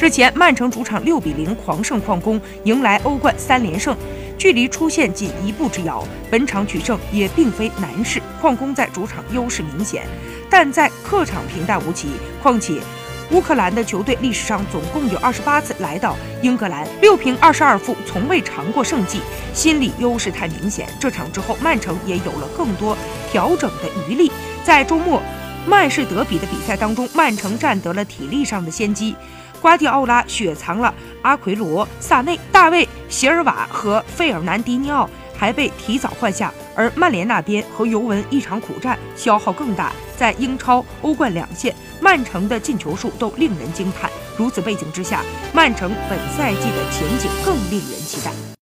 日前，曼城主场六比零狂胜矿工，迎来欧冠三连胜，距离出线仅一步之遥。本场取胜也并非难事，矿工在主场优势明显，但在客场平淡无奇。况且，乌克兰的球队历史上总共有二十八次来到英格兰，六平二十二负，从未尝过胜绩，心理优势太明显。这场之后，曼城也有了更多调整的余力。在周末曼市德比的比赛当中，曼城占得了体力上的先机。瓜迪奥拉雪藏了阿奎罗、萨内、大卫、席尔瓦和费尔南迪尼奥，还被提早换下。而曼联那边和尤文一场苦战，消耗更大。在英超、欧冠两线，曼城的进球数都令人惊叹。如此背景之下，曼城本赛季的前景更令人期待。